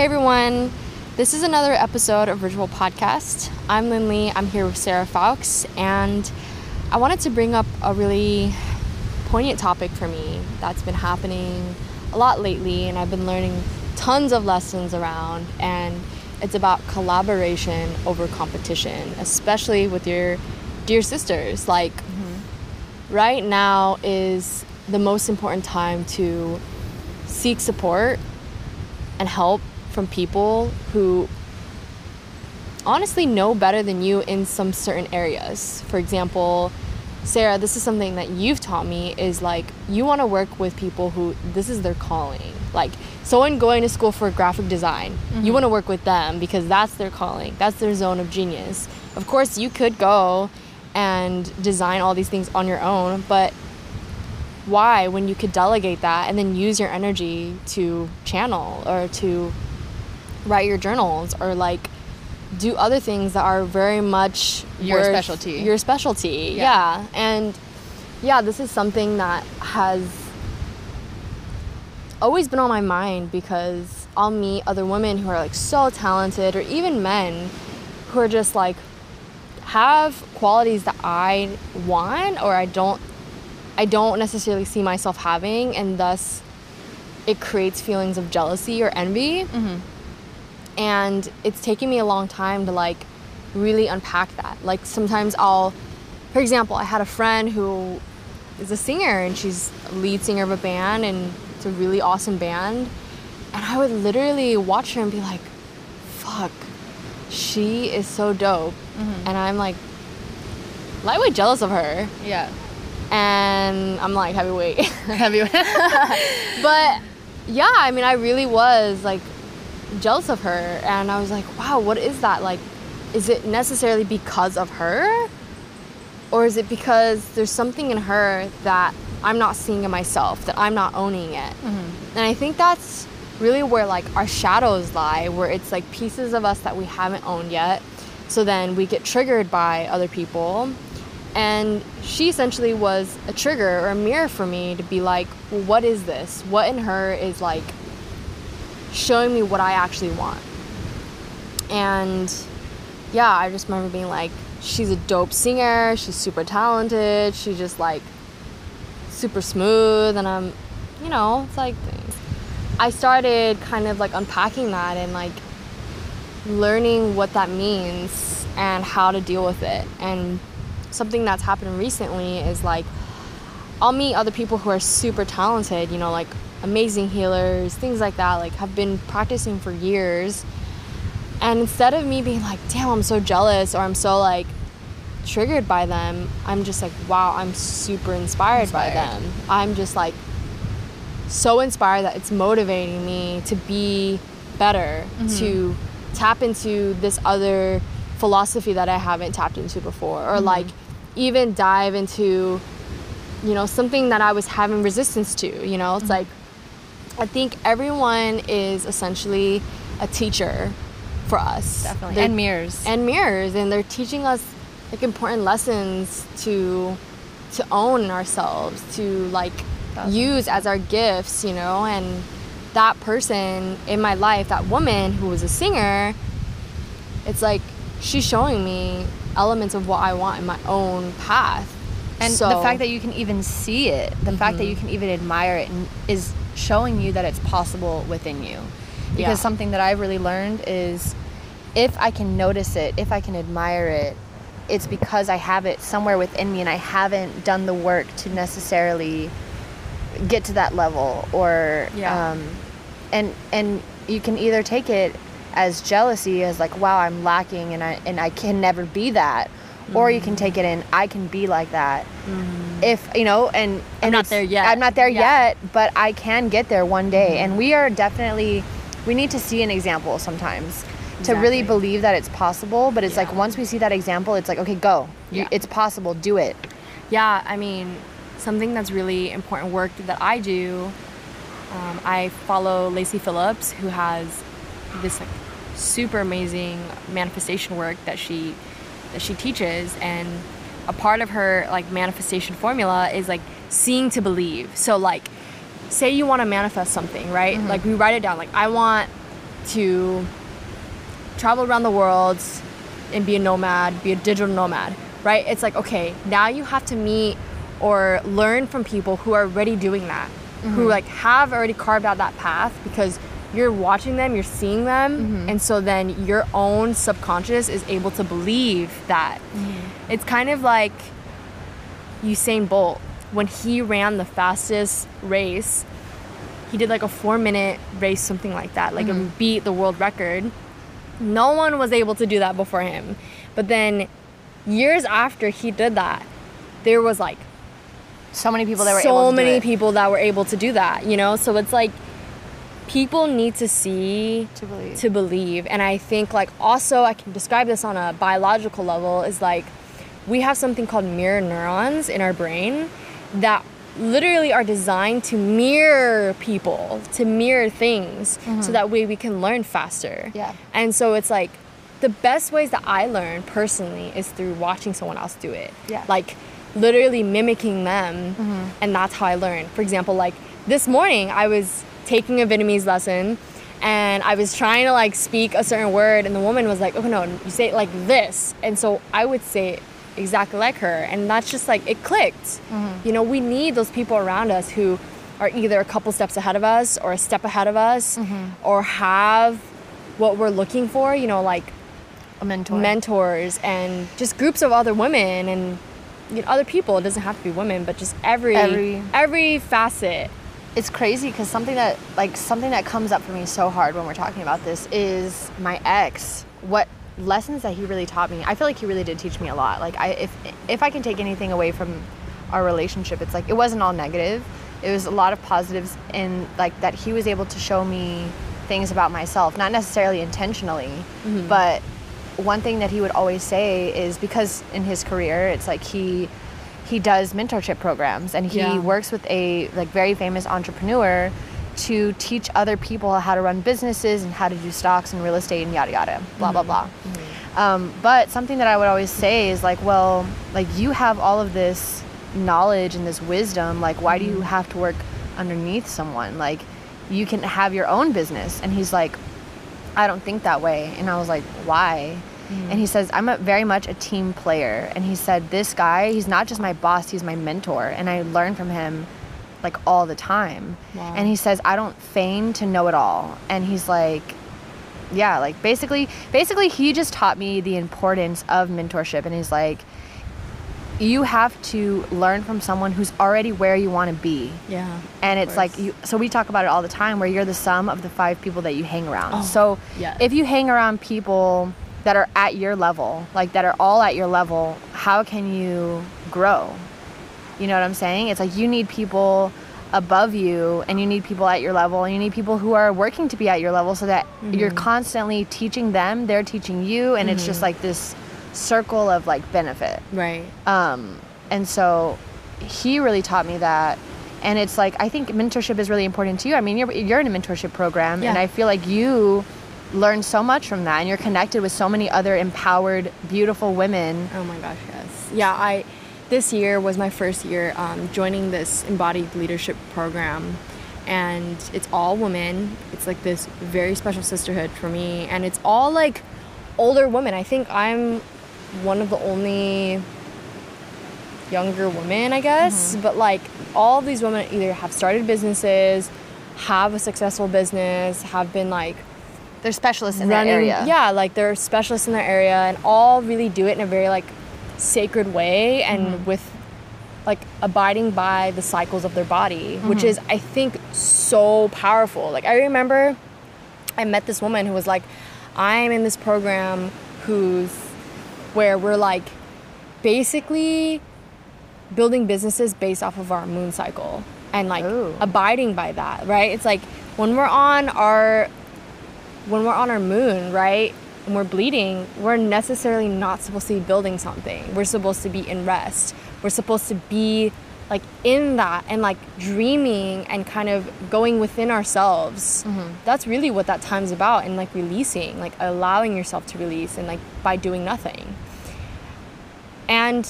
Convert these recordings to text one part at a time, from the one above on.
Hey everyone, this is another episode of Ritual Podcast. I'm Lindley, I'm here with Sarah Fowlks, and I wanted to bring up a really poignant topic for me that's been happening a lot lately, and I've been learning tons of lessons around, and it's about collaboration over competition, especially with your dear sisters. Like, mm-hmm. right now is the most important time to seek support and help from people who honestly know better than you in some certain areas. For example, Sarah, this is something that you've taught me is like you want to work with people who this is their calling. Like someone going to school for graphic design, mm-hmm. you want to work with them because that's their calling. That's their zone of genius. Of course, you could go and design all these things on your own, but why when you could delegate that and then use your energy to channel or to write your journals or like do other things that are very much your specialty. Your specialty, yeah. yeah. And yeah, this is something that has always been on my mind because I'll meet other women who are like so talented or even men who are just like have qualities that I want or I don't I don't necessarily see myself having and thus it creates feelings of jealousy or envy. Mm-hmm and it's taken me a long time to like really unpack that. Like sometimes i'll for example i had a friend who is a singer and she's a lead singer of a band and it's a really awesome band. And i would literally watch her and be like fuck she is so dope. Mm-hmm. and i'm like lightweight jealous of her. Yeah. And i'm like heavyweight. Heavyweight. But yeah i mean i really was like jealous of her and I was like, wow, what is that? Like, is it necessarily because of her? Or is it because there's something in her that I'm not seeing in myself, that I'm not owning it? Mm-hmm. And I think that's really where like our shadows lie, where it's like pieces of us that we haven't owned yet. So then we get triggered by other people. And she essentially was a trigger or a mirror for me to be like, well, what is this? What in her is like showing me what I actually want. And yeah, I just remember being like, she's a dope singer, she's super talented, she's just like super smooth, and I'm, you know, it's like things. I started kind of like unpacking that and like learning what that means and how to deal with it. And something that's happened recently is like, I'll meet other people who are super talented, you know, like amazing healers, things like that, like have been practicing for years. And instead of me being like, damn, I'm so jealous or I'm so like triggered by them, I'm just like, wow, I'm super inspired, inspired. by them. I'm just like so inspired that it's motivating me to be better, mm-hmm. to tap into this other philosophy that I haven't tapped into before, or mm-hmm. like even dive into, you know, something that I was having resistance to. You know, it's mm-hmm. like I think everyone is essentially a teacher for us. Definitely. They're, and mirrors. And mirrors. And they're teaching us like important lessons to to own ourselves, to like use as our gifts, you know, and that person in my life, that woman who was a singer, it's like she's showing me elements of what I want in my own path. And so, the fact that you can even see it, the mm-hmm. fact that mm-hmm. you can even admire it is showing you that it's possible within you. Because yeah. something that I've really learned is if I can notice it, if I can admire it, it's because I have it somewhere within me and I haven't done the work to necessarily get to that level or yeah. um, and and you can either take it as jealousy as like wow I'm lacking and I and I can never be that mm-hmm. or you can take it in I can be like that. Mm-hmm. If you know, and, and I'm not there yet. I'm not there yeah. yet, but I can get there one day. Mm-hmm. And we are definitely we need to see an example sometimes exactly. to really believe that it's possible. But it's yeah. like once we see that example, it's like okay, go. You, yeah. It's possible. Do it. Yeah, I mean, something that's really important work that I do. Um, I follow Lacy Phillips, who has this like super amazing manifestation work that she that she teaches and a part of her like manifestation formula is like seeing to believe so like say you want to manifest something right mm-hmm. like we write it down like i want to travel around the world and be a nomad, be a digital nomad, right? It's like, okay, now you have to meet or learn from people who are already doing that, who like have already carved out that path because you're watching them, you're seeing them, mm-hmm. and so then your own subconscious is able to believe that. Mm-hmm. It's kind of like Usain Bolt when he ran the fastest race. He did like a four minute race, something like that, like and beat the world record. No one was able to do that before him. But then years after he did that, there was like So many people that were so able to do many people that were able to do that, you know? So it's like people need to see To believe. to believe. And I think like also I can describe this on a biological level is like we have something called mirror neurons in our brain that literally are designed to mirror people, to mirror things so that way we can learn faster. Mm-hmm. Yeah. And so it's like the best ways that I learn personally is through watching someone else do it. Yeah. Like literally mimicking them and that's how I learn. For example, like this morning I was taking a Vietnamese lesson and I was trying to like speak a certain word and the woman was like, "Oh no, you say it like this." And so I would say it exactly like her and that's just like it clicked. Mm-hmm. You know, we need those people around us who are either a couple steps ahead of us or a step ahead of us mm-hmm. or have what we're looking for, you know, like a mentor. mentors and just groups of other women and you know, other people. It doesn't have to be women, but just every Every- every, facet. It's crazy because something that like something that comes up for me so hard when we're talking about this is my ex what lessons that he really taught me. I feel like he really did teach me a lot. Like i if if i can take anything away from our relationship it's like it wasn't all negative. It was a lot of positives in like that he was able to show me things about myself not necessarily intentionally mm-hmm. but one thing that he would always say is because in his career it's like he he does mentorship programs and he Yeah. works with a like very famous entrepreneur to teach other people how to run businesses and how to do stocks and real estate and yada yada blah blah blah um, but something that i would always say is like well like you have all of this knowledge and this wisdom like why do you have to work underneath someone like you can have your own business and he's like I don't think that way. And I was like, why? And he says, I'm a, very much a team player. And he said, this guy, he's not just my boss, he's my mentor. And I learn from him like all the time. Wow. And he says, I don't feign to know it all. And he's like, yeah, like basically, basically, he just taught me the importance of mentorship. And he's like, you have to learn from someone who's already where you want to be Yeah. and it's like you so we talk about it all the time where you're the sum of the five people that you hang around Oh, so yes. if you hang around people that are at your level like that are all at your level how can you grow you know what i'm saying it's like you need people above you and you need people at your level and you need people who are working to be at your level so that you're Mm-hmm. constantly teaching them they're teaching you and it's just like this circle of like benefit Right. um, and so he really taught me that. And it's like, I think mentorship is really important to you. I mean, you're, you're in a mentorship program, and I feel like you learn so much from that, and you're connected with so many other empowered, beautiful women. Oh my gosh, yes. Yeah, I this year was my first year um, joining this embodied leadership program, and it's all women. It's like this very special sisterhood for me, and it's all like older women. I think I'm one of the only younger women, I guess, but like all these women either have started businesses, have a successful business, have been like They're specialists in running that area. yeah like they're specialists in their area and all really do it in a very like sacred way and Mm-hmm. with like abiding by the cycles of their body which Mm-hmm. is i think so powerful like i remember i met this woman who was like i'm in this program who's where we're like basically building businesses based off of our moon cycle and like Ooh. abiding by that right it's like when we're on our when we're on our moon, right, and we're bleeding, we're necessarily not supposed to be building something. We're supposed to be in rest. We're supposed to be like in that and like dreaming and kind of going within ourselves. Mm-hmm. That's really what that time's about and like releasing, like allowing yourself to release and like by doing nothing. And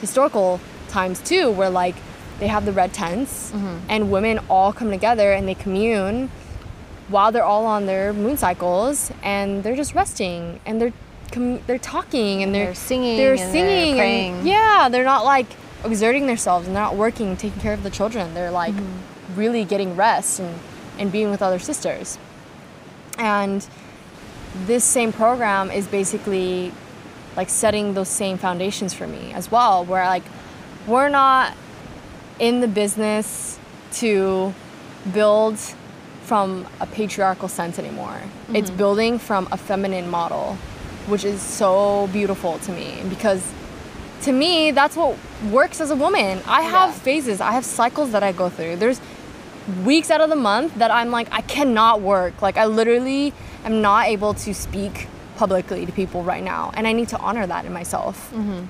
historical times too, where like they have the red tents mm-hmm. and women all come together and they commune while they're all on their moon cycles and they're just resting and they're com- they're talking and they're, They're singing they're and they're singing and- yeah they're not like exerting themselves and they're not working taking care of the children. They're like Mm-hmm. really getting rest and, and being with other sisters. And this same program is basically like setting those same foundations for me as well where like we're not in the business to build from a patriarchal sense anymore it's mm-hmm. building from a feminine model which is so beautiful to me because to me that's what works as a woman i have Yeah. phases i have cycles that i go through there's weeks out of the month that I'm like, I cannot work. Like, I literally am not able to speak publicly to people right now. And I need to honor that in myself. Mm-hmm.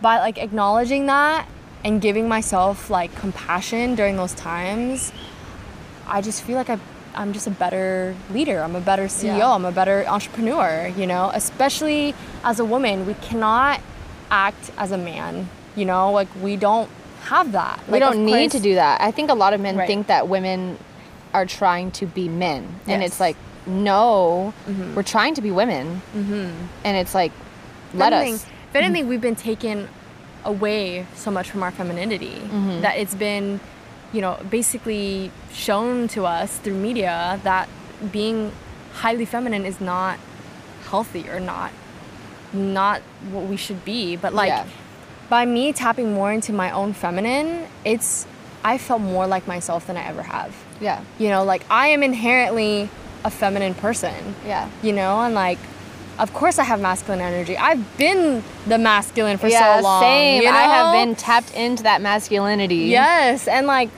By like acknowledging that and giving myself like compassion during those times, I just feel like I, I'm just a better leader. I'm a better CEO. Yeah. I'm a better entrepreneur, you know, especially as a woman. We cannot act as a man, you know, like we don't have that. we Like, don't need course- to do that. I think a lot of men Right. think that women are trying to be men, and it's like, no, we're trying to be women, mm-hmm. and it's like, If let anything- us. If anything, we've been taken away so much from our femininity Mm-hmm. that it's been, you know, basically shown to us through media that being highly feminine is not healthy or not not what we should be. But like Yeah. by me tapping more into my own feminine, it's I felt more like myself than I ever have. Yeah, You know, like I am inherently a feminine person yeah, you know and like of course i have masculine energy i've been the masculine for yeah. so long same. you I have been tapped into that masculinity. yes and like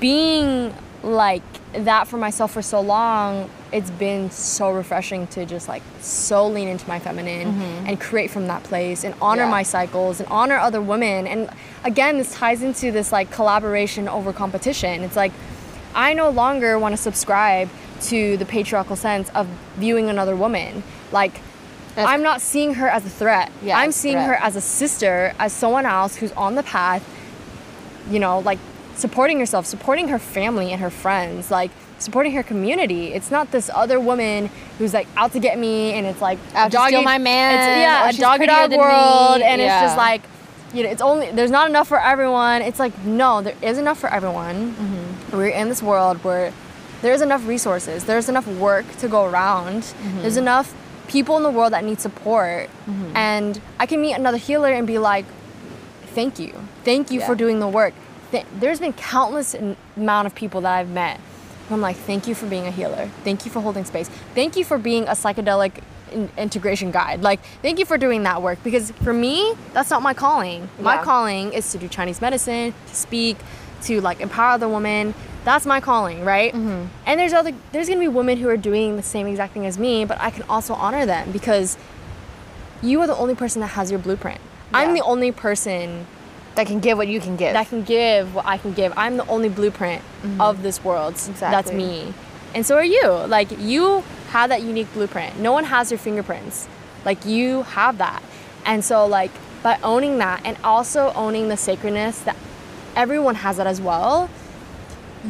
being like that for myself for so long it's been so refreshing to just like so lean into my feminine and create from that place and honor Mm-hmm. Yeah. my cycles and honor other women and again this ties into this like collaboration over competition it's like i no longer want to subscribe to the patriarchal sense of viewing another woman like That's- i'm not seeing her as a threat Yeah, i'm seeing threat. her as a sister as someone else who's on the path you know, like supporting herself, supporting her family and her friends, like supporting her community. It's not this other woman who's like out to get me and it's like Out to steal my man, It's, yeah, a dog dog world, and it's just like, you know, it's only there's not enough for everyone. It's like no, there is enough for everyone. Mm-hmm. We're in this world where there's enough resources, there's enough work to go around, Mm-hmm. there's enough people in the world that need support, Mm-hmm. and I can meet another healer and be like, thank you thank you Yeah. for doing the work Th- there's been countless n- amount of people that i've met i'm like thank you for being a healer. Thank you for holding space. Thank you for being a psychedelic in- integration guide. Like thank you for doing that work. Because for me that's not my calling. My Yeah. calling is to do chinese medicine to speak to like empower other women that's my calling right? Mm-hmm. and there's other there's gonna be women who are doing the same exact thing as me but i can also honor them because you are the only person that has your blueprint. I'm the only person that can give what you can give. that can give what I can give. I'm the only blueprint of this world. Exactly. That's Mm-hmm. Me. And so are you. Like you have that unique blueprint. No one has your fingerprints. Like you have that. And so like by owning that and also owning the sacredness that everyone has that as well,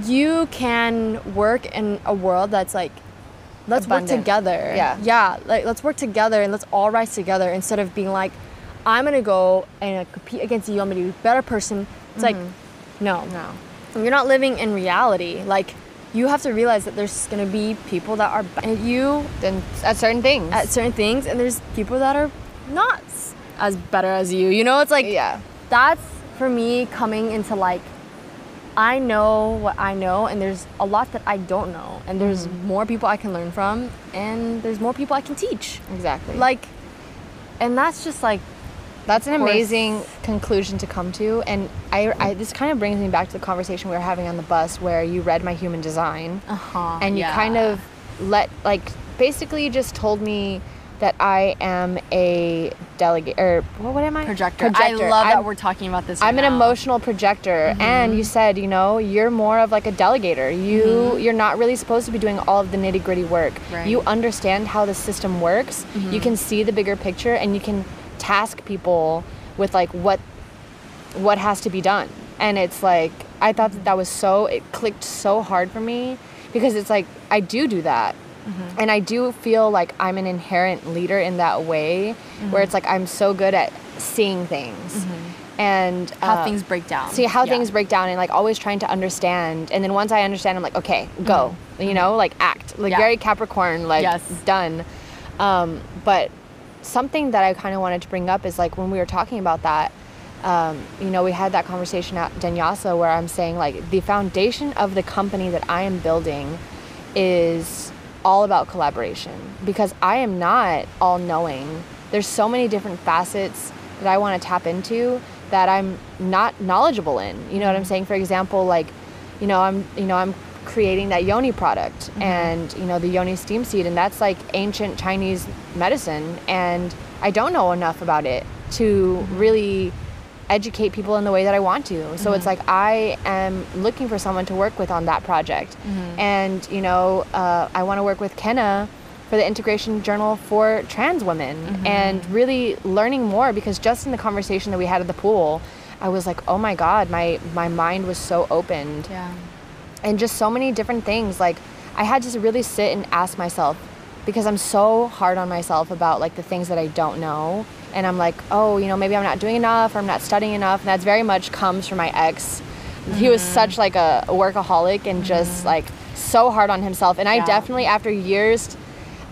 you can work in a world that's like let's Abundant. work together. Yeah. Yeah, like let's work together and let's all rise together instead of being like I'm gonna go and uh, compete against you. I'm gonna be a better person. It's like, no, no. you're not living in reality. Like, you have to realize that there's gonna be people that are better at you Then at certain things. at certain things, and there's people that are not as better as you. You know, it's like yeah. that's for me coming into like I know what I know, and there's a lot that I don't know, and there's Mm-hmm. more people I can learn from, and there's more people I can teach. Exactly. Like, and that's just like That's an amazing conclusion to come to, and I, I this kind of brings me back to the conversation we were having on the bus, where you read my human design, uh-huh, and you kind of let like basically you just told me that I am a delegate or what, what am I? projector. projector. I love that I'm- we're talking about this. I'm right an emotional projector, mm-hmm. and you said, you know, you're more of like a delegator. You mm-hmm. you're not really supposed to be doing all of the nitty gritty work. Right. You understand how the system works. Mm-hmm. You can see the bigger picture, and you can task people with like what what has to be done. And it's like I thought that that was so it clicked so hard for me because it's like I do do that. Mm-hmm. And I do feel like I'm an inherent leader in that way Mm-hmm. where it's like I'm so good at seeing things. And How uh, things break down. see how Yeah. things break down and like always trying to understand and then once i understand i'm like okay go you know like act like Mm-hmm. Yeah. very capricorn like Yes. done um, but something that i kind of wanted to bring up is like when we were talking about that um, you know we had that conversation at Denyasa where i'm saying like the foundation of the company that i am building is all about collaboration because i am not all knowing there's so many different facets that i want to tap into that i'm not knowledgeable in. You know what i'm saying? For example like you know i'm you know i'm creating that yoni product mm-hmm. and you know the yoni steam seed and that's like ancient chinese medicine and i don't know enough about it to mm-hmm. really educate people in the way that I want to. So it's mm-hmm. like I am looking for someone to work with on that project. And, you know, uh, I want to work with Kenna for the integration journal for trans women and really learning more because just in the conversation that we had at the pool, I was like, oh my God, my, my mind was so opened Yeah. And just so many different things like i had to really sit and ask myself because i'm so hard on myself about like the things that i don't know and i'm like oh you know maybe i'm not doing enough or i'm not studying enough and that's very much comes from my ex he was mm-hmm. such like a workaholic and just mm-hmm. like so hard on himself and i Yeah. definitely after years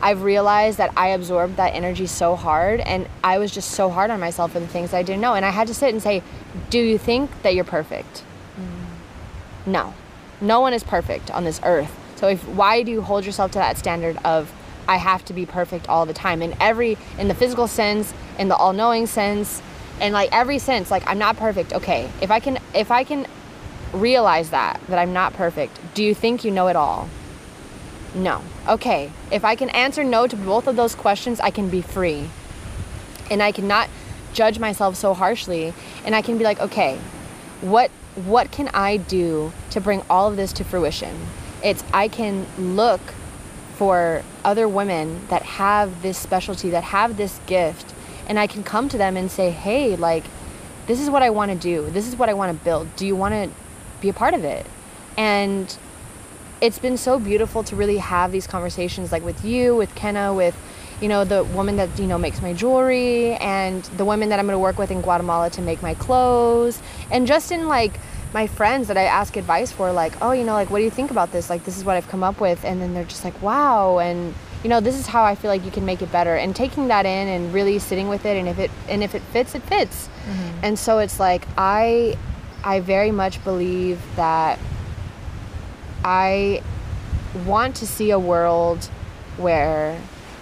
I've realized that I absorbed that energy so hard and I was just so hard on myself for the things I didn't know. And I had to sit and say, Do you think that you're perfect? Mm-hmm. No. No one is perfect on this earth. So if why do you hold yourself to that standard of I have to be perfect all the time in every in the physical sense, in the all-knowing sense, and like every sense like I'm not perfect. Okay. If I can if I can realize that that I'm not perfect, do you think you know it all? No. Okay. If I can answer no to both of those questions, I can be free. And I cannot judge myself so harshly and I can be like, okay, what what can I do to bring all of this to fruition? It's I can look for other women that have this specialty, that have this gift, and I can come to them and say, "Hey, like this is what I want to do. This is what I want to build. Do you want to be a part of it?" And it's been so beautiful to really have these conversations like with you, with Kenna, with you know the woman that you know makes my jewelry and the women that I'm going to work with in Guatemala to make my clothes. And just in like my friends that I ask advice for like oh you know like what do you think about this? Like this is what I've come up with. And then they're just like wow. And you know this is how I feel like you can make it better. And taking that in and really sitting with it and if it and if it fits it fits. Mm-hmm. And so it's like I I very much believe that I want to see a world where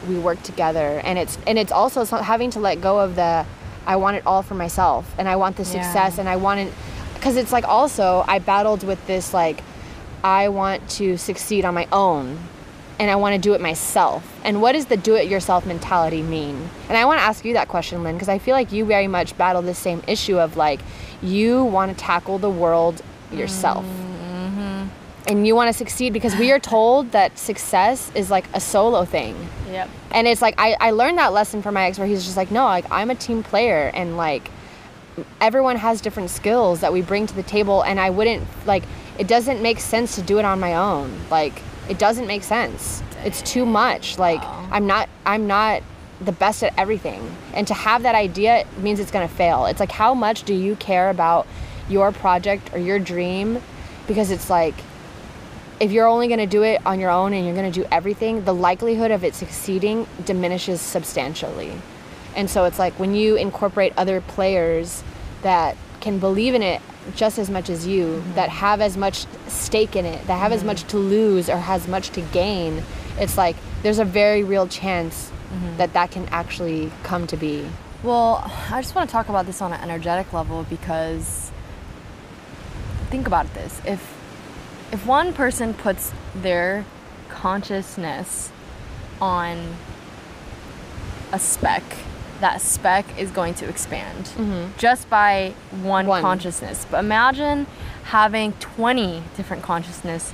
we work together and it's and it's also having to let go of the I want it all for myself and I want the Yeah. success and I want it because it's like also I battled with this like I want to succeed on my own and I want to do it myself. And what does the do it yourself mentality mean? And I want to ask you that question, Linh, because I feel like you very much battle the same issue of like you want to tackle the world yourself. Mm. And you want to succeed because we are told that success is like a solo thing. Yep. And it's like I, I learned that lesson from my ex where he's just like, no, like I'm a team player and like everyone has different skills that we bring to the table and I wouldn't like it doesn't make sense to do it on my own. Like it doesn't make sense. It's too much. Like Wow. I'm not I'm not the best at everything. And to have that idea means it's going to fail. It's like how much do you care about your project or your dream because it's like if you're only going to do it on your own and you're going to do everything, the likelihood of it succeeding diminishes substantially. And so it's like when you incorporate other players that can believe in it just as much as you, mm-hmm. that have as much stake in it, that have as mm-hmm. much to lose or has much to gain, it's like there's a very real chance mm-hmm. that that can actually come to be. Well, I just want to talk about this on an energetic level because think about this. If if one person puts their consciousness on a speck, that speck is going to expand mm-hmm. just by one, One. consciousness. But imagine having 20 different consciousness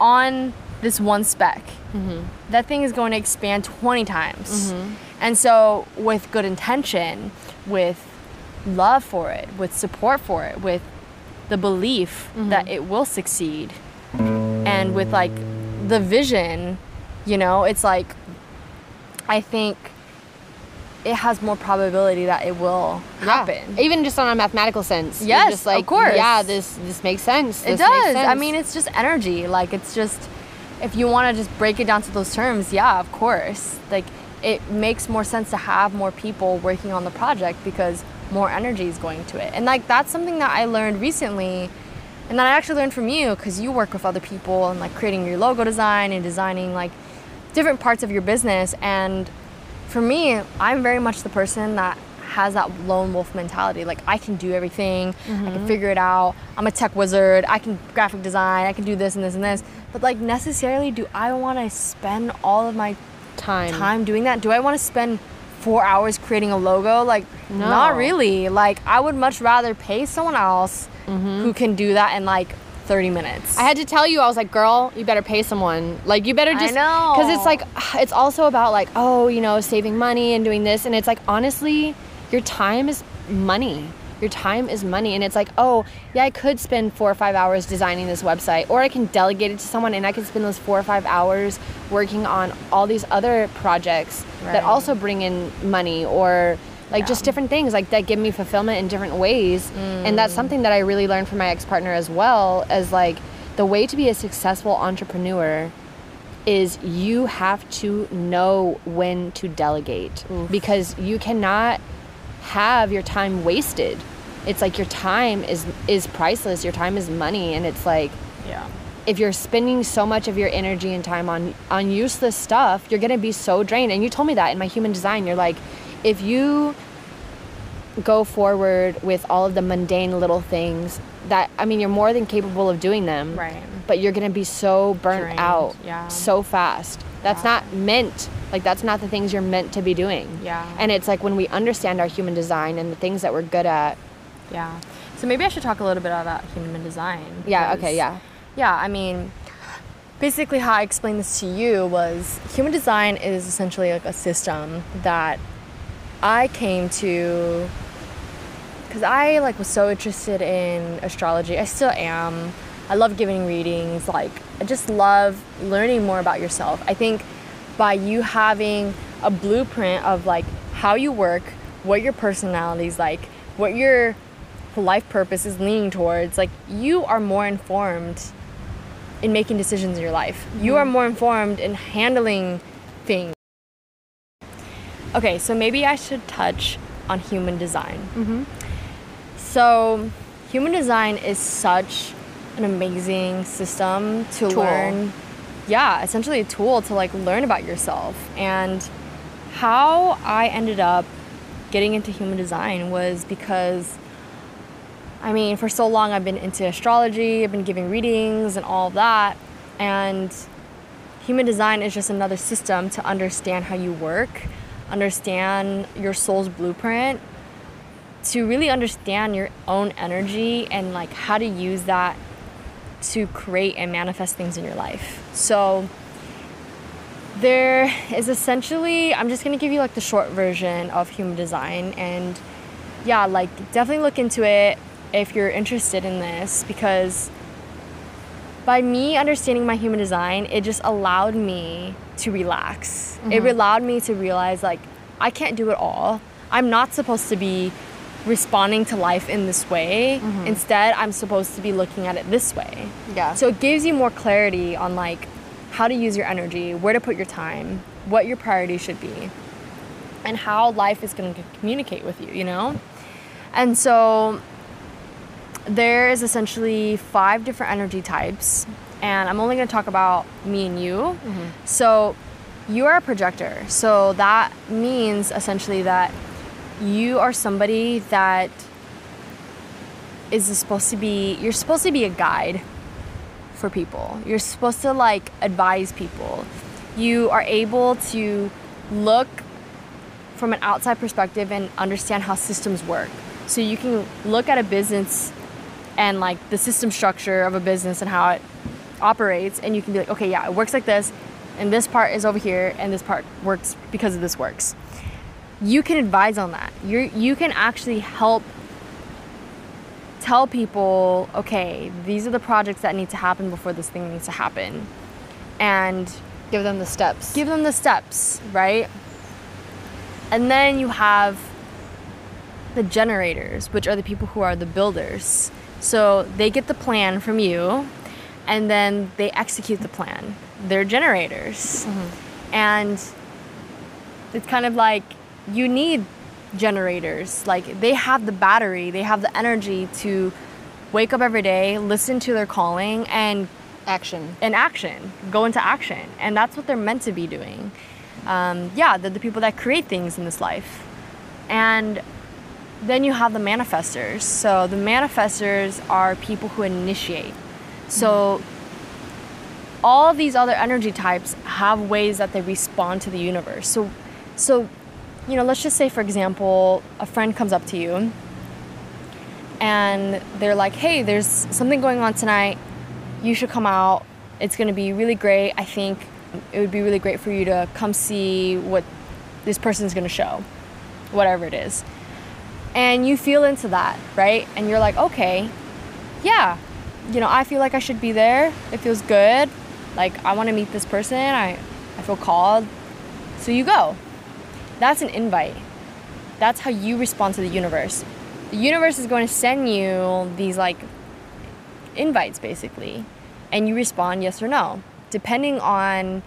on this one speck. Mm-hmm. That thing is going to expand 20 times. Mm-hmm. And so, with good intention, with love for it, with support for it, with the belief mm-hmm. that it will succeed and with like the vision you know it's like i think it has more probability that it will happen Even just on a mathematical sense. Yes, just of course. Yeah, this this makes sense. It This makes does. I mean, it's just energy. Like, it's just, if you want to just break it down to those terms, yeah, of course. Like, it makes more sense to have more people working on the project because more energy is going to it. And, like, that's something that I learned recently. And that I actually learned from you because you work with other people and, like, creating your logo design and designing, like, different parts of your business. And for me, I'm very much the person that has that lone wolf mentality. Like I can do everything, I Mm-hmm. can figure it out. I'm a tech wizard. I can graphic design. I can do this and this and this. But like necessarily, do I want to spend all of my time. time doing that? Do I want to spend four hours creating a logo? Like No. not really. Like I would much rather pay someone else Mm-hmm. who can do that in like 30 minutes. I had to tell you, I was like, girl, you better pay someone. Like, you better I just. know. Because it's like, it's also about like, oh, you know, saving money and doing this. And it's like, honestly, your time is money. Your time is money. And it's like, oh, yeah, I could spend four or five hours designing this website, or I can delegate it to someone and I can spend those four or five hours working on all these other projects Right. that also bring in money or like Yeah. just different things like that give me fulfillment in different ways and that's mm. something that i really learned from my ex-partner as well as like the way to be a successful entrepreneur is you have to know when to delegate because you cannot have your time wasted it's like your time is is priceless your time is money and it's like yeah. if you're spending so much of your energy and time on on useless stuff, you're gonna be so drained. And you told me that in my human design. You're like, if you go forward with all of the mundane little things that I mean, you're more than capable of doing them. Right. But you're gonna be so burnt Drained, out yeah. so fast. That's Yeah. not meant. Like that's not the things you're meant to be doing. Yeah. And it's like when we understand our human design and the things that we're good at. Yeah. So maybe I should talk a little bit about human design. Yeah. Okay. Yeah. Yeah, I mean, basically, how I explained this to you was human design is essentially like a system that I came to because I like was so interested in astrology. I still am. I love giving readings. Like, I just love learning more about yourself. I think by you having a blueprint of like how you work, what your personality is like, what your life purpose is leaning towards, like you are more informed in making decisions in your life. You are more informed in handling things. Okay, so maybe I should touch on human design. Mm-hmm. So, human design is such an amazing system to Tool. learn. Yeah, essentially a tool to like learn about yourself. And how I ended up getting into human design was because I mean, for so long I've been into astrology, I've been giving readings and all that. And human design is just another system to understand how you work, understand your soul's blueprint, to really understand your own energy and like how to use that to create and manifest things in your life. So there is essentially I'm just to give you like the short version of human design and yeah, like definitely look into it if you're interested in this because by me understanding my human design, it just allowed me to relax. It mm-hmm. allowed me to realize like I can't do it all. I'm not supposed to be responding to life in this way. Mm-hmm. Instead, I'm supposed to be looking at it this way. Yeah. So it gives you more clarity on like how to use your energy, where to put your time, what your priorities should be, and how life is going to communicate with you, you know? And so there is essentially five different energy types, and I'm only going to talk about me and you. Mm-hmm. So you are a projector. So that means essentially that you are somebody that is supposed to be you're supposed to be a guide for people. You're supposed to like advise people. You are able to look from an outside perspective and understand how systems work. So you can look at a business and like the system structure of a business and how it operates and you can be like, okay, yeah, it works like this and this part is over here and this part works because of this works. You can advise on that. You you can actually help tell people, okay, these are the projects that need to happen before this thing needs to happen. And Give them the steps. give them the steps, right? And then you have the generators, which are the people who are the builders. So they get the plan from you and then they execute the plan. They're generators. Mm-hmm. And it's kind of like you need generators. Like they have the battery, they have the energy to wake up every day, listen to their calling, and Action. in action, go into action. And that's what they're meant to be doing. Um, yeah, they're the people that create things in this life. And then you have the manifestors. So the manifestors are people who initiate. So all these other energy types have ways that they respond to the universe. So so you know, let's just say for example, a friend comes up to you and they're like, "Hey, there's something going on tonight. You should come out. It's going to be really great. I think it would be really great for you to come see what this person's going to show, whatever it is." And you feel into that, right? And you're like, "Okay, yeah, you know, I feel like I should be there. It feels good. Like I want to meet this person. I I feel called." So you go. That's an invite. That's how you respond to the universe. The universe is going to send you these like invites basically, and you respond yes or no, depending on.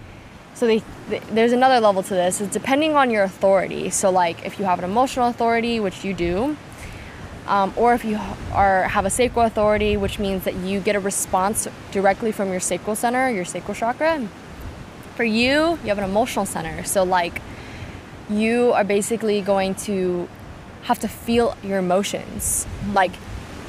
So they, th there's another level to this. Is depending on your authority. So like if you have an emotional authority, which you do, um, or if you are have a sacral authority, which means that you get a response directly from your sacral center, your sacral chakra. For you, you have an emotional center. So like you are basically going to have to feel your emotions. Like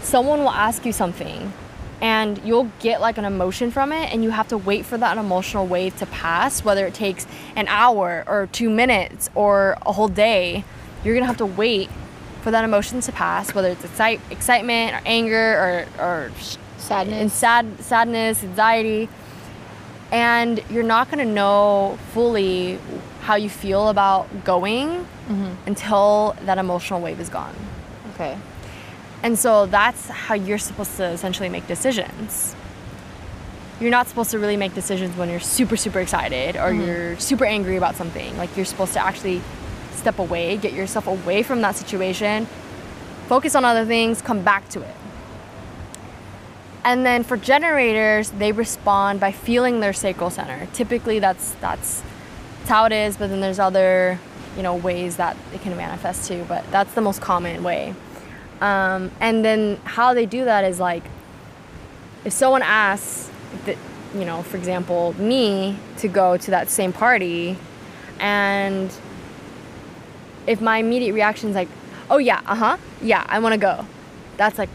someone will ask you something and you'll get like an emotion from it and you have to wait for that emotional wave to pass whether it takes an hour or 2 minutes or a whole day. You're going to have to wait for that emotion to pass whether it's excite- excitement or anger or or Sadness. and sad sadness, anxiety, and you're not going to know fully how you feel about going mm-hmm. until that emotional wave is gone. Okay. And so that's how you're supposed to essentially make decisions. You're not supposed to really make decisions when you're super, super excited or mm-hmm. you're super angry about something. Like you're supposed to actually step away, get yourself away from that situation, focus on other things, come back to it. And then for generators, they respond by feeling their sacral center. Typically, that's that's, that's how it is. But then there's other, you know, ways that it can manifest too. But that's the most common way. Um, and then how they do that is like, if someone asks, you know, for example, me to go to that same party, and if my immediate reaction is like, oh yeah, uh huh, yeah, I want to go, that's like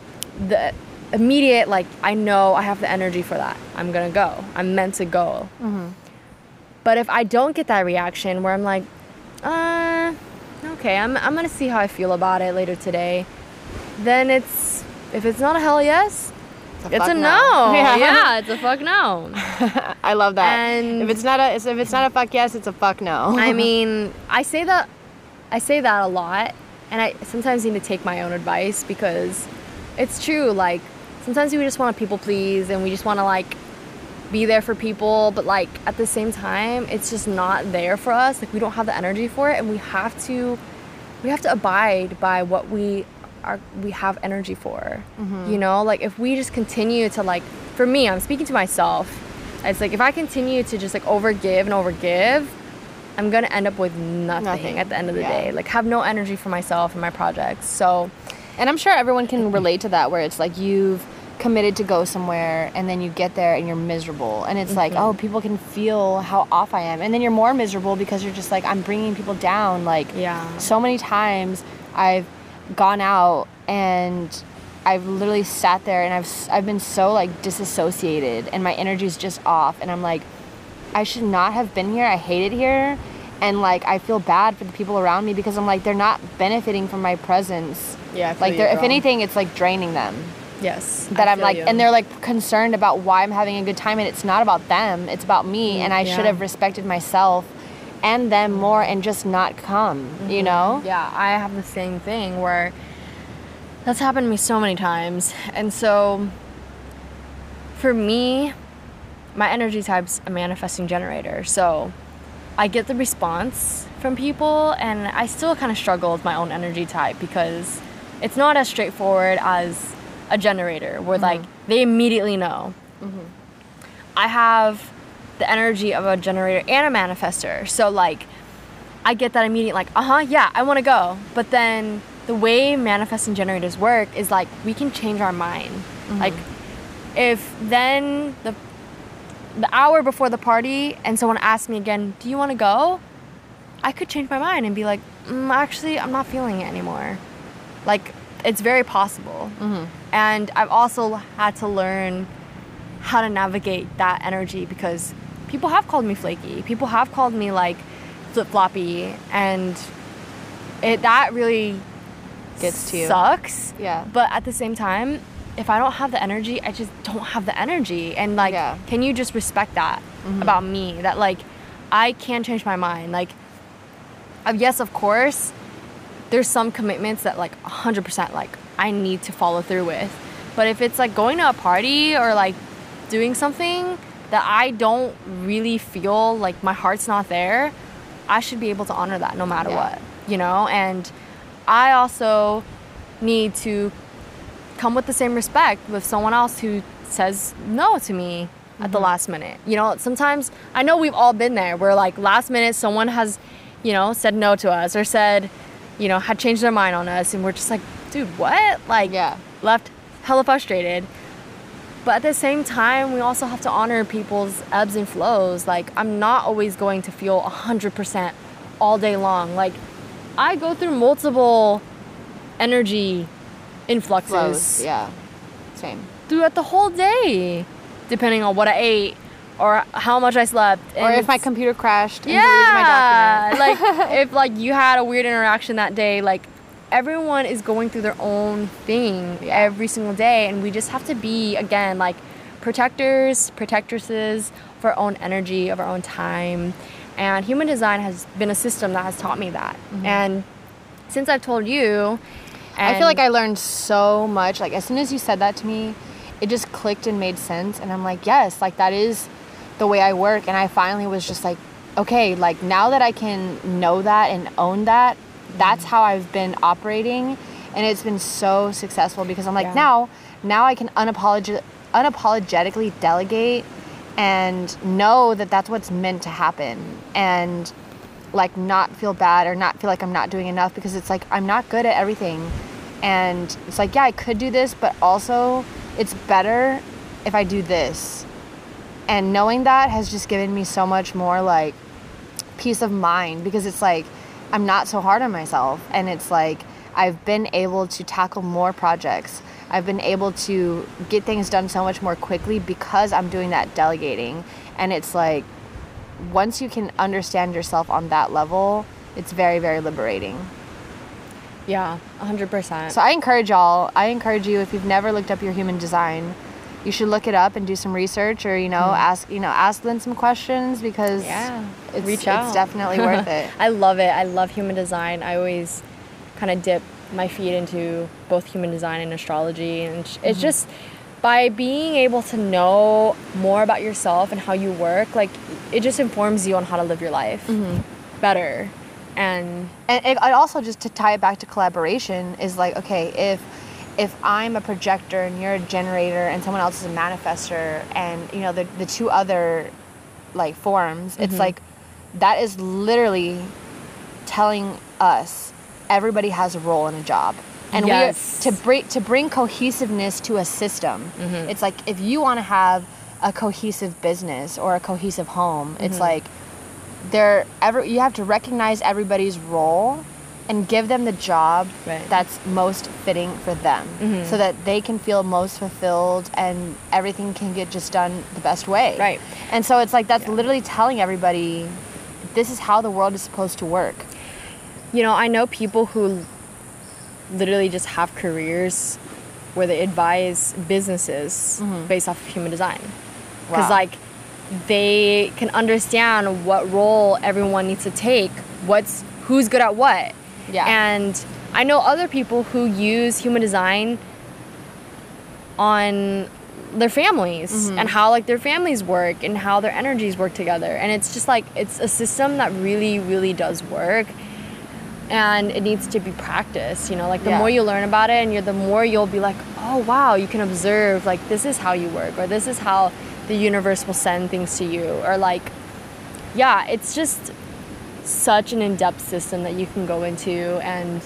the immediate, like, I know I have the energy for that. I'm gonna go. I'm meant to go. But if I don't get that reaction where I'm like, uh, okay, I'm, I'm gonna see how I feel about it later today, then it's, if it's not a hell yes, a it's a no. no. Yeah. Yeah. it's a fuck no. I love that. And- if it's not a if it's not a fuck yes, it's a fuck no. I mean, I say that I say that a lot and I sometimes need to take my own advice because it's true like sometimes we just want to people please and we just want to like be there for people but like at the same time it's just not there for us. Like we don't have the energy for it and we have to we have to abide by what we are we have energy for. Mm-hmm. You know like if we just continue to like for me i'm speaking to myself. It's like if i continue to just like overgive and overgive i'm gonna end up with nothing, Nothing. at the end of the Yeah. day. Like have no energy for myself and my projects. So And I'm sure everyone can relate to that where it's like you've committed to go somewhere and then you get there and you're miserable and it's like oh people can feel how off I am and then you're more miserable because you're just like I'm bringing people down like Yeah. so many times I've gone out and I've literally sat there and I've I've been so like disassociated and my energy's just off and I'm like I should not have been here. I hate it here. And like I feel bad for the people around me because I'm like they're not benefiting from my presence. Yeah, Like they're if anything it's like draining them. Yes That I I'm like you. and they're like concerned about why I'm having a good time and it's not about them. It's about me mm, and I should have respected myself and them more and just not come, you mm-hmm. know? Yeah, I have the same thing where That's happened to me so many times. And so for me, my energy type's a manifesting generator. So I get the response from people and I still kind of struggle with my own energy type because it's not as straightforward as a generator where like they immediately know. I have the energy of a generator and a manifester. So like I get that immediate like, uh-huh, yeah, I want to go. But then the way manifesting generators work is like we can change our mind. Like if then the the hour before the party and someone asks me again, "Do you want to go?" I could change my mind and be like, mm, "Actually, I'm not feeling it anymore." Like it's very possible. And I've also had to learn how to navigate that energy because people have called me flaky. People have called me like flip floppy, and it that really Gets to you. Sucks. Yeah. But at the same time, if I don't have the energy, I just don't have the energy. And like, Yeah. can you just respect that about me? That like, I can change my mind. Like, uh, yes, of course, there's some commitments that like 100% like I need to follow through with. But if it's like going to a party or like doing something that I don't really feel like my heart's not there, I should be able to honor that no matter Yeah. what, you know? And I also need to come with the same respect with someone else who says no to me at the mm-hmm. last minute. You know, sometimes I know we've all been there where like last minute someone has, you know, said no to us or said, you know, had changed their mind on us and we're just like, dude, what? Like Yeah. left hella frustrated. But at the same time, we also have to honor people's ebbs and flows. Like I'm not always going to feel 100% all day long. Like I go through multiple energy influxes Flows. Yeah. Same. throughout the whole day, depending on what I ate or how much I slept. Or if my computer crashed and deleted my yeah, like if like you had a weird interaction that day, like everyone is going through their own thing Yeah. every single day, and we just have to be again like protectors, protectresses of our own energy, of our own time. And human design has been a system that has taught me that. And since I've told you, Mm-hmm. I feel like I learned so much. Like as soon as you said that to me, it just clicked and made sense. And I'm like, yes, like that is the way I work. And I finally was just like, okay, like now that I can know that and own that, that's mm-hmm. how I've been operating. And it's been so successful because I'm like, Yeah. now, now I can unapolog- unapologetically delegate and know that that's what's meant to happen. And like not feel bad or not feel like I'm not doing enough because it's like I'm not good at everything. And it's like, yeah, I could do this, but also it's better if I do this. And knowing that has just given me so much more like peace of mind because it's like I'm not so hard on myself and it's like I've been able to tackle more projects. I've been able to get things done so much more quickly because I'm doing that delegating. And it's like once you can understand yourself on that level, it's very, very liberating. yeah, 100%. So I encourage y'all, I encourage you if you've never looked up your human design, you should look it up and do some research or, you know, ask, you know, ask Linh some questions because Mm-hmm. yeah, it's, reach out. it's definitely worth it. I love it. I love human design. I always kind of dip my feet into both human design and astrology, and sh- Mm-hmm. it's just by being able to know more about yourself and how you work, like it just informs you on how to live your life Mm-hmm. better. And and it also just to tie it back to collaboration is like okay if if i'm a projector and you're a generator and someone else is a manifester and you know the, the two other like forms it's mm-hmm. like that is literally telling us everybody has a role in a job. And Yes. we are, to bring to bring cohesiveness to a system mm-hmm. it's like if you want to have a cohesive business or a cohesive home it's mm-hmm. like they're ever you have to recognize everybody's role and give them the job Right. that's most fitting for them mm-hmm. so that they can feel most fulfilled and everything can get just done the best way Right. and so it's like that's literally telling everybody this is how the world is supposed to work you know, I know people who literally just have careers where they advise businesses mm-hmm. based off of human design. Because, Wow. like, they can understand what role everyone needs to take, what's who's good at what. Yeah. And I know other people who use human design on their families Mm-hmm. and how like their families work and how their energies work together and it's just like it's a system that really really does work and it needs to be practiced you know like the Yeah. more you learn about it and you're the more you'll be like oh wow you can observe like this is how you work or this is how the universe will send things to you or like yeah it's just such an in-depth system that you can go into and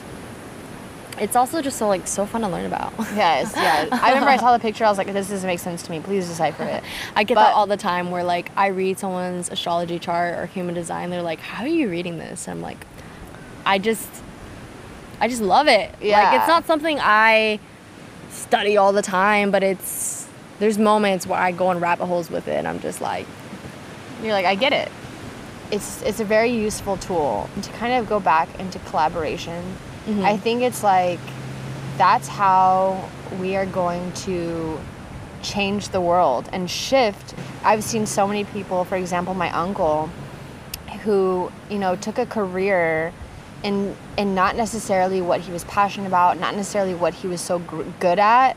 it's also just so like so fun to learn about Yes, yeah. I remember I saw the picture. I was like, "This doesn't make sense to me. Please decipher it." I get But- that all the time where like I read someone's astrology chart or human design they're like how are you reading this and I'm like I just I just love it like it's not something I study all the time but it's there's moments where I go in rabbit holes with it and I'm just like You're like, I get it. It's it's a very useful tool And to kind of go back into collaboration. Mm-hmm. I think it's like that's how we are going to change the world and shift. I've seen so many people, for example, my uncle, who you know took a career in in not necessarily what he was passionate about, not necessarily what he was so gr- good at,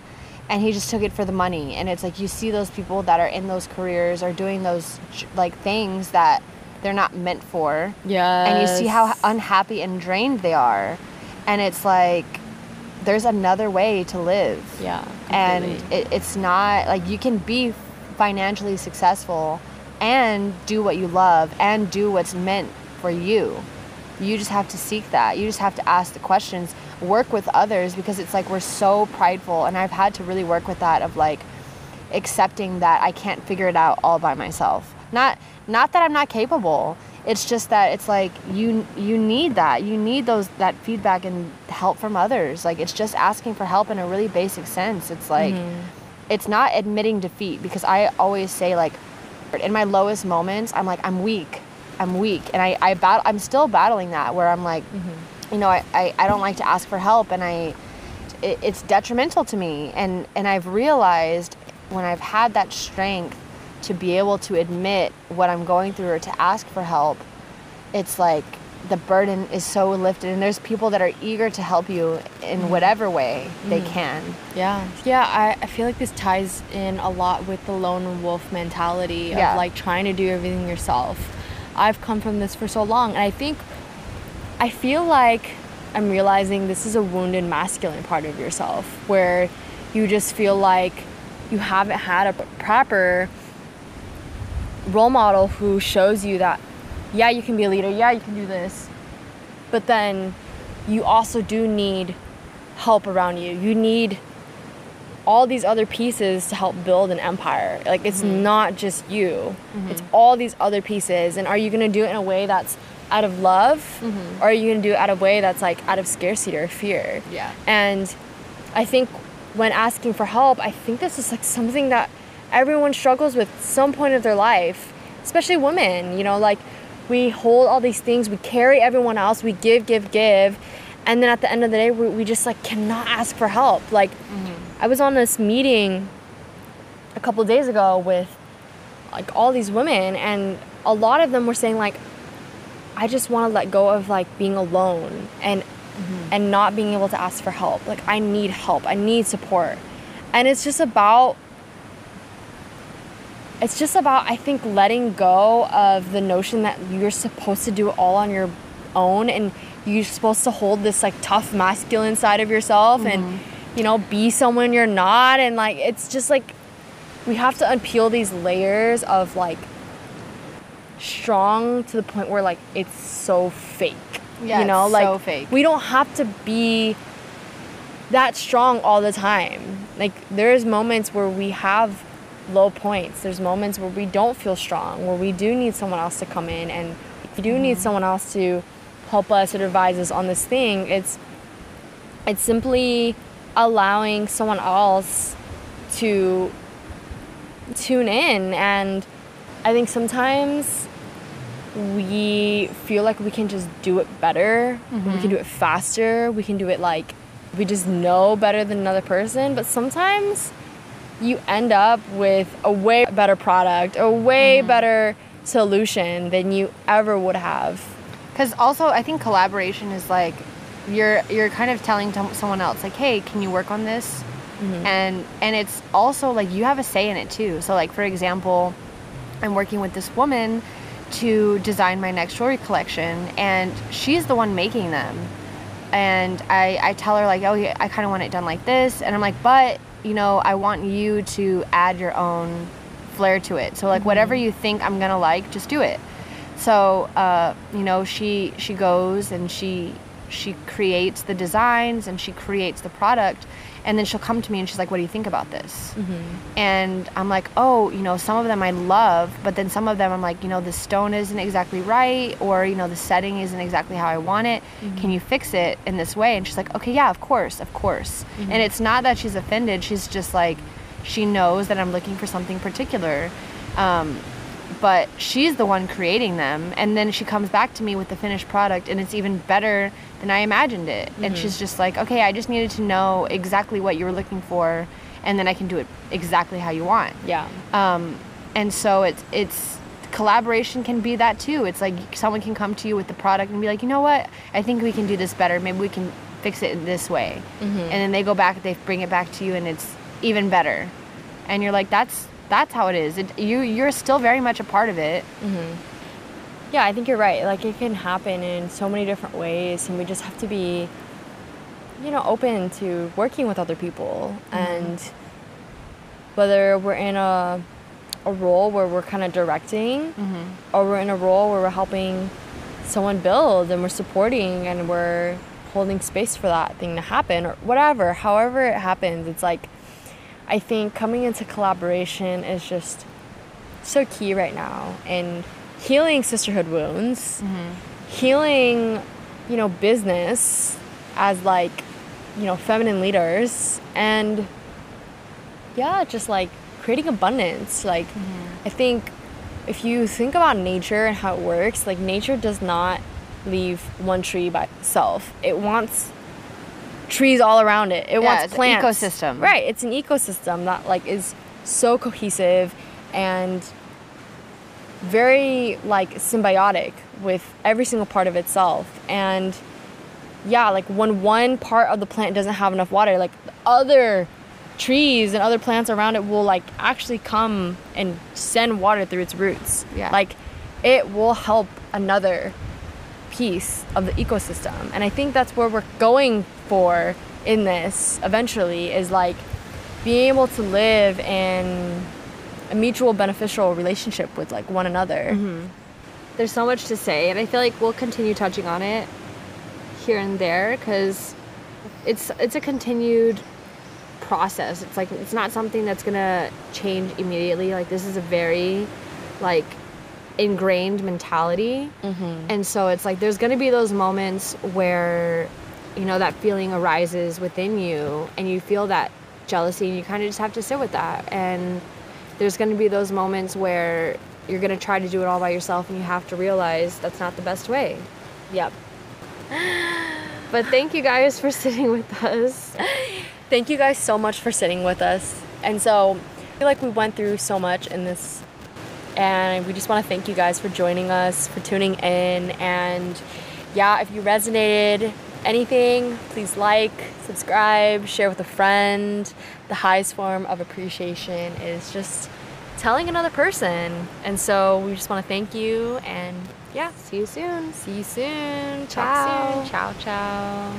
and he just took it for the money. And it's like you see those people that are in those careers or doing those like things that they're not meant for, yeah and you see how unhappy and drained they are, and it's like there's another way to live. Yeah and it, it's not like you can be financially successful and do what you love and do what's meant for you. You just have to seek that. You just have to ask the questions. Work with others because it's like we're so prideful. And i've had to really work with that of like accepting that i can't figure it out all by myself not not that i'm not capable. It's just that it's like you you need that. You need those that feedback and help from others. Like it's just asking for help in a really basic sense. It's like mm-hmm. it's not admitting defeat because i always say like in my lowest moments i'm like i'm weak. I'm weak. And i i bat- i'm still battling that where i'm like mm-hmm. you know I, I i don't like to ask for help and i it, it's detrimental to me. And and i've realized when i've had that strength to be able to admit what i'm going through or to ask for help it's like the burden is so lifted and there's people that are eager to help you in mm-hmm. whatever way they mm-hmm. can Yeah. Yeah, I, I feel like this ties in a lot with the lone wolf mentality of Yeah. like trying to do everything yourself. I've come from this for so long and I think I feel like I'm realizing this is a wounded masculine part of yourself where you just feel like you haven't had a proper role model who shows you that yeah, you can be a leader, yeah, you can do this. But then you also do need help around you. You need all these other pieces to help build an empire. Like it's mm-hmm. not just you. Mm-hmm. It's all these other pieces. And are you going to do it in a way that's out of love mm-hmm. or are you going to do it out of a way that's like out of scarcity or fear? Yeah. And I think when asking for help, I think this is like something that everyone struggles with some point of their life, especially women, you know, like we hold all these things, we carry everyone else, we give, give, give, and then at the end of the day, we, we just like cannot ask for help. Like, mm-hmm. I was on this meeting a couple days ago with like all these women, and a lot of them were saying like, I just want to let go of like being alone and mm-hmm. and not being able to ask for help. Like I need help. I need support. And it's just about it's just about I think letting go of the notion that you're supposed to do it all on your own and you're supposed to hold this like tough masculine side of yourself and mm-hmm. you know be someone you're not and like it's just like we have to unpeel these layers of like strong to the point where like it's so fake. Yeah, you know, like so fake. we don't have to be that strong all the time. Like there's moments where we have low points. There's moments where we don't feel strong, where we do need someone else to come in and we do need mm-hmm. someone else to help us or advise us on this thing. It's it's simply allowing someone else to tune in and I think sometimes we feel like we can just do it better. We can mm-hmm. do it faster. We can do it like we just know better than another person. But sometimes you end up with a way better product, a way mm-hmm. better solution than you ever would have. Because also, I think collaboration is like you're you're kind of telling someone else like, "Hey, can you work on this?" Mm-hmm. And and it's also like you have a say in it too. So like for example, I'm working with this woman to design my next jewelry collection and she's the one making them. And I, I tell her like, oh, yeah, I kind of want it done like this. And I'm like, but you know, I want you to add your own flair to it. So like whatever you think I'm gonna like, just do it. So uh, you know, she she goes and she she creates the designs and she creates the product and then she'll come to me and she's like what do you think about this? Mm-hmm. And i'm like oh you know some of them i love but then some of them i'm like you know the stone isn't exactly right or you know the setting isn't exactly how i want it. Mm-hmm. Can you fix it in this way? And she's like okay yeah of course of course. Mm-hmm. And it's not that she's offended she's just like she knows that i'm looking for something particular um, but she's the one creating them. And then she comes back to me with the finished product and it's even better than i imagined it. And mm-hmm. she's just like okay i just needed to know exactly what you were looking for and then i can do it exactly how you want. Yeah. um, and so it's it's collaboration can be that too. It's like someone can come to you with the product and be like you know what? I think we can do this better. Maybe we can fix it in this way. Mm-hmm. And then they go back they bring it back to you and it's even better. And you're like that's that's how it is. It, you you're still very much a part of it mm-hmm. Yeah, I think you're right. Like it can happen in so many different ways, and we just have to be, you know, open to working with other people, mm-hmm. and whether we're in a a role where we're kind of directing, mm-hmm. or we're in a role where we're helping someone build and we're supporting and we're holding space for that thing to happen, or whatever. However it happens, it's like I think coming into collaboration is just so key right now in healing sisterhood wounds, healing, you know, business as like, you know, feminine leaders and yeah, just like creating abundance. Like mm-hmm. I think if you think about nature and how it works, like nature does not leave one tree by itself. It wants trees all around it. It wants it's an plants. ecosystem. Right. It's an ecosystem that like is so cohesive and very like symbiotic with every single part of itself. And yeah, like when one part of the plant doesn't have enough water, like other trees and other plants around it will like actually come and send water through its roots. Yeah. Like it will help another piece of the ecosystem. And I think that's where we're going for in this eventually is like being able to live in a mutual beneficial relationship with like one another. Mm-hmm. there's so much to say and i feel like we'll continue touching on it here and there because it's it's a continued process. It's like it's not something that's gonna change immediately. Like this is a very like ingrained mentality. Mm-hmm. And so it's like there's gonna be those moments where you know that feeling arises within you and you feel that jealousy and you kind of just have to sit with that. And there's going to be those moments where you're going to try to do it all by yourself and you have to realize that's not the best way. Yep. But thank you guys for sitting with us. Thank you guys so much for sitting with us. And so I feel like we went through so much in this and we just want to thank you guys for joining us, for tuning in and yeah, if you resonated anything, please like, subscribe, share with a friend. The highest form of appreciation is just telling another person. And so we just want to thank you and yeah, See you soon. see you soon. Ciao. Talk soon. Ciao, ciao.